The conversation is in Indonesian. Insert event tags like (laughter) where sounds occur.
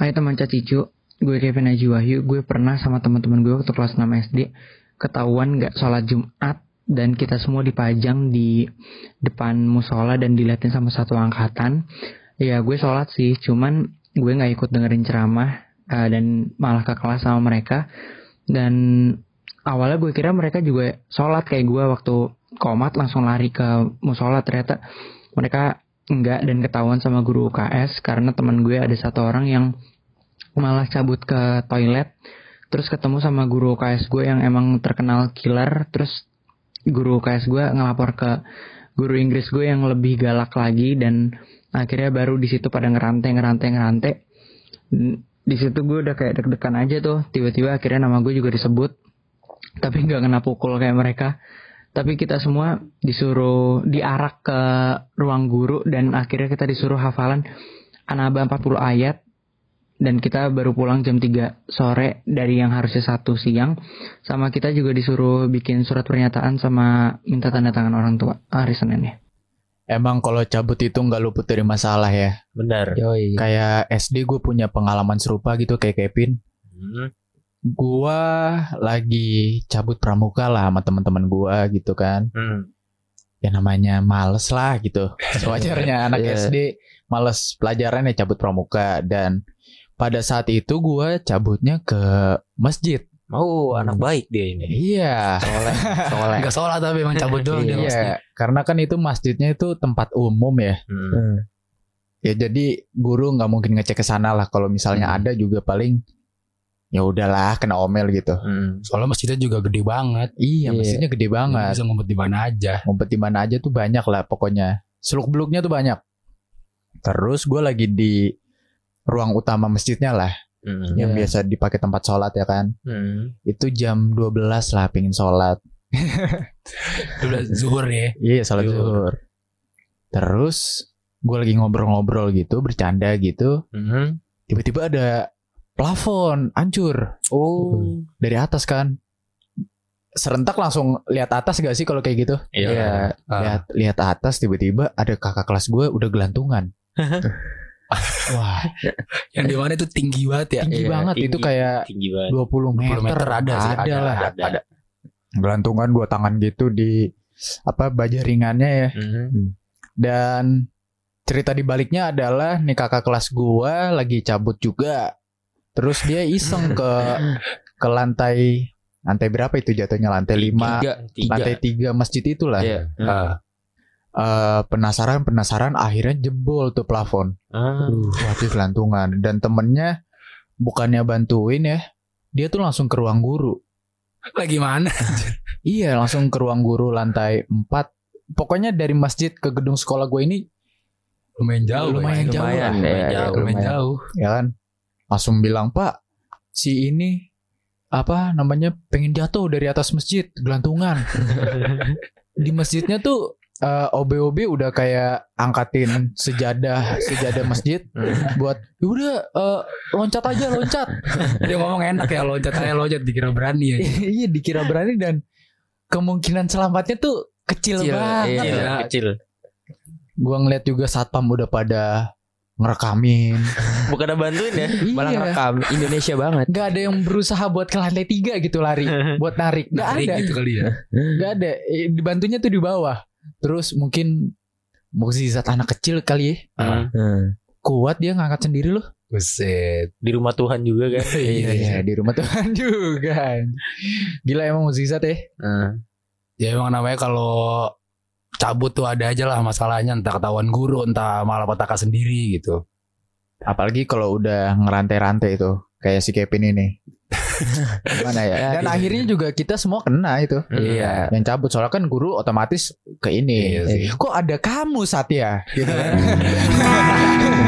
Hai teman Cacicu, gue Kevin Haji Wahyu. Gue pernah sama teman-teman gue waktu kelas 6 SD ketahuan gak sholat Jumat dan kita semua dipajang di depan musola dan diliatin sama satu angkatan. Ya gue sholat sih, cuman gue nggak ikut dengerin ceramah uh, dan malah ke kelas sama mereka. Dan awalnya gue kira mereka juga sholat kayak gue waktu komat langsung lari ke musola ternyata mereka enggak dan ketahuan sama guru UKS karena teman gue ada satu orang yang malah cabut ke toilet terus ketemu sama guru UKS gue yang emang terkenal killer terus guru UKS gue ngelapor ke guru Inggris gue yang lebih galak lagi dan akhirnya baru di situ pada ngerantai ngerantai ngerantai. Di situ gue udah kayak deg-degan aja tuh tiba-tiba akhirnya nama gue juga disebut tapi nggak kena pukul kayak mereka tapi kita semua disuruh diarak ke ruang guru dan akhirnya kita disuruh hafalan Anaba 40 ayat dan kita baru pulang jam 3 sore dari yang harusnya satu siang sama kita juga disuruh bikin surat pernyataan sama minta tanda tangan orang tua hari Senin ya. Emang kalau cabut itu nggak luput dari masalah ya. Benar. Yoi. Kayak SD gue punya pengalaman serupa gitu kayak Kevin. Hmm. Gua lagi cabut pramuka lah sama teman-teman gua gitu kan. Hmm. Ya namanya males lah gitu. (laughs) Wajarnya anak Iya. SD males pelajaran ya cabut pramuka dan pada saat itu gua cabutnya ke masjid. Oh, anak baik dia ini. Iya. Soleh, soleh. Enggak sholat tapi emang cabut doang dia. Iya, karena kan itu masjidnya itu tempat umum ya. Hmm. Ya jadi guru nggak mungkin ngecek ke sana lah kalau misalnya Hmm. ada juga paling ya udahlah kena omel gitu. Hmm. Soalnya masjidnya juga gede banget. Iya, Iya. masjidnya gede banget. Bisa ngumpet di mana aja. Ngumpet di mana aja tuh banyak lah pokoknya. Seluk beluknya tuh banyak. Terus gue lagi di ruang utama masjidnya lah, Hmm. yang Iya. biasa dipakai tempat sholat ya kan. Hmm. Itu jam 12 lah pengen sholat. (laughs) Itu udah zuhur ya. Iya, sholat Zuhur. zuhur. Terus gue lagi ngobrol-ngobrol gitu, bercanda gitu. Hmm. Tiba-tiba ada plafon hancur Oh. dari atas kan. Serentak langsung lihat atas gak sih kalau kayak gitu? Iya. Ah. lihat lihat atas tiba-tiba ada kakak kelas gue udah gelantungan. (laughs) Wah, Yang di mana itu tinggi banget ya. tinggi Iya, banget tinggi. itu kayak Tinggi banget. 20 meter, 20 meter ada sih, ada, lah. Ada, ada. Gelantungan dua tangan gitu di apa bajaringannya ya. Hmm. Dan cerita di baliknya adalah nih kakak kelas gua lagi cabut juga. Terus dia iseng ke ke lantai lantai berapa itu jatuhnya lantai 5 Tiga. Tiga. lantai 3 masjid itulah. Iya. Ah. Eh, penasaran penasaran akhirnya jebol tuh plafon. Ah. Dia gelantungan dan temennya bukannya bantuin ya, dia tuh langsung ke ruang guru. Lagi mana? Iya, langsung ke ruang guru lantai 4. Pokoknya dari masjid ke gedung sekolah gue ini Lumayan jauh. Lumayan Pak. jauh Lumayan, lah. ya, Lumayan ya, jauh. Lumayan lumayan. jauh. ya kan langsung bilang pak si ini apa namanya pengen jatuh dari atas masjid gelantungan (laughs) di masjidnya tuh eh, OB-OB udah kayak angkatin sejadah sejadah masjid buat "Ya udah eh, loncat aja loncat Dia ngomong enak ya loncat aja loncat dikira berani ya. (laughs) iya dikira berani dan kemungkinan selamatnya tuh kecil, Kecil, banget iya, ya. kecil. gua ngeliat juga satpam udah pada ngerekamin Bukan ada bantuin ya, malah Iya. ngerekam Indonesia banget. nggak ada yang berusaha buat ke lantai tiga gitu lari (laughs) buat narik nggak Narik ada gitu kali ya. nggak ada Eh, dibantunya tuh di bawah terus mungkin mukjizat anak kecil kali ya Hmm. kuat dia ngangkat sendiri loh Buset. Di rumah Tuhan juga kan. (laughs) Iya, iya. di rumah Tuhan (laughs) juga gila emang mukjizat ya Hmm. Ya emang namanya kalau cabut tuh ada aja lah masalahnya entah ketahuan guru entah malah petaka sendiri gitu. Apalagi kalau udah ngerantai-rantai itu kayak si Kevin ini (laughs) gimana ya dan iya. akhirnya juga kita semua kena itu Iya. yang cabut soalnya kan guru otomatis ke ini Iya sih. kok ada kamu Satya gitu kan (laughs)